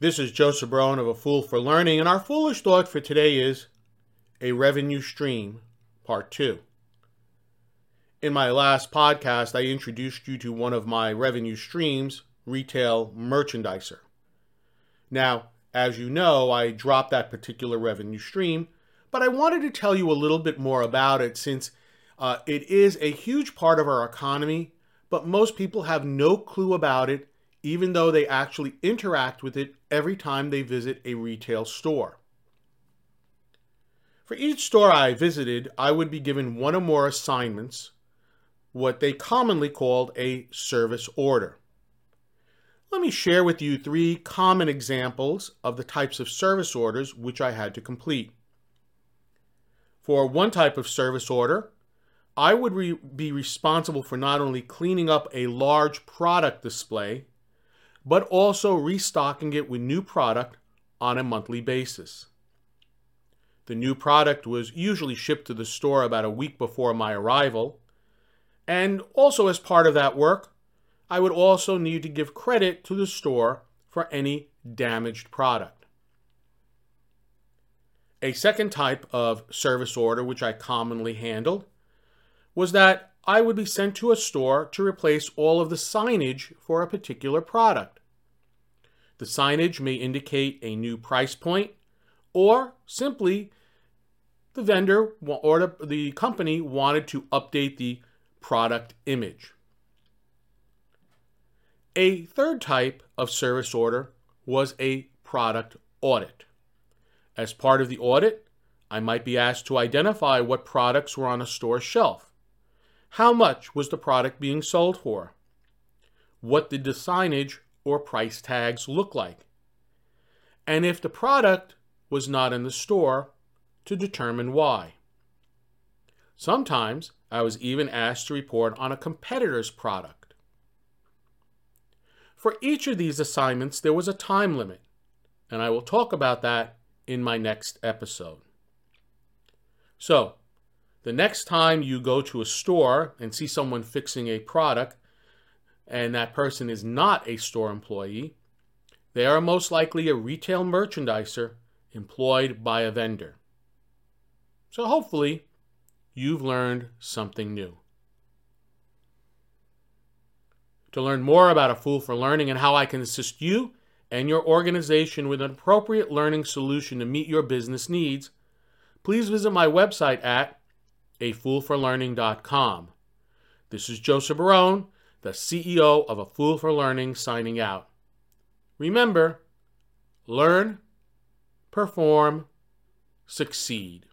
This is Joseph Barone of A Fool for Learning, and our foolish thought for today is a revenue stream, part two. In my last podcast, I introduced you to one of my revenue streams, retail merchandiser. Now, as you know, I dropped that particular revenue stream, but I wanted to tell you a little bit more about it since uh, it is a huge part of our economy, but most people have no clue about it even though they actually interact with it every time they visit a retail store. For each store I visited, I would be given one or more assignments, what they commonly called a service order. Let me share with you three common examples of the types of service orders which I had to complete. For one type of service order, I would re- be responsible for not only cleaning up a large product display, but also restocking it with new product on a monthly basis. The new product was usually shipped to the store about a week before my arrival, and also as part of that work, I would also need to give credit to the store for any damaged product. A second type of service order, which I commonly handled, was that I would be sent to a store to replace all of the signage for a particular product. The signage may indicate a new price point or simply the vendor or the company wanted to update the product image. A third type of service order was a product audit. As part of the audit, I might be asked to identify what products were on a store shelf how much was the product being sold for? What did the signage or price tags look like? And if the product was not in the store, to determine why. Sometimes I was even asked to report on a competitor's product. For each of these assignments, there was a time limit, and I will talk about that in my next episode. So, the next time you go to a store and see someone fixing a product and that person is not a store employee, they are most likely a retail merchandiser employed by a vendor. So hopefully, you've learned something new. To learn more about A Fool for Learning and how I can assist you and your organization with an appropriate learning solution to meet your business needs, please visit my website at afoolforlearning.com. This is Joseph Barone, the CEO of A Fool for Learning, signing out. Remember, learn, perform, succeed.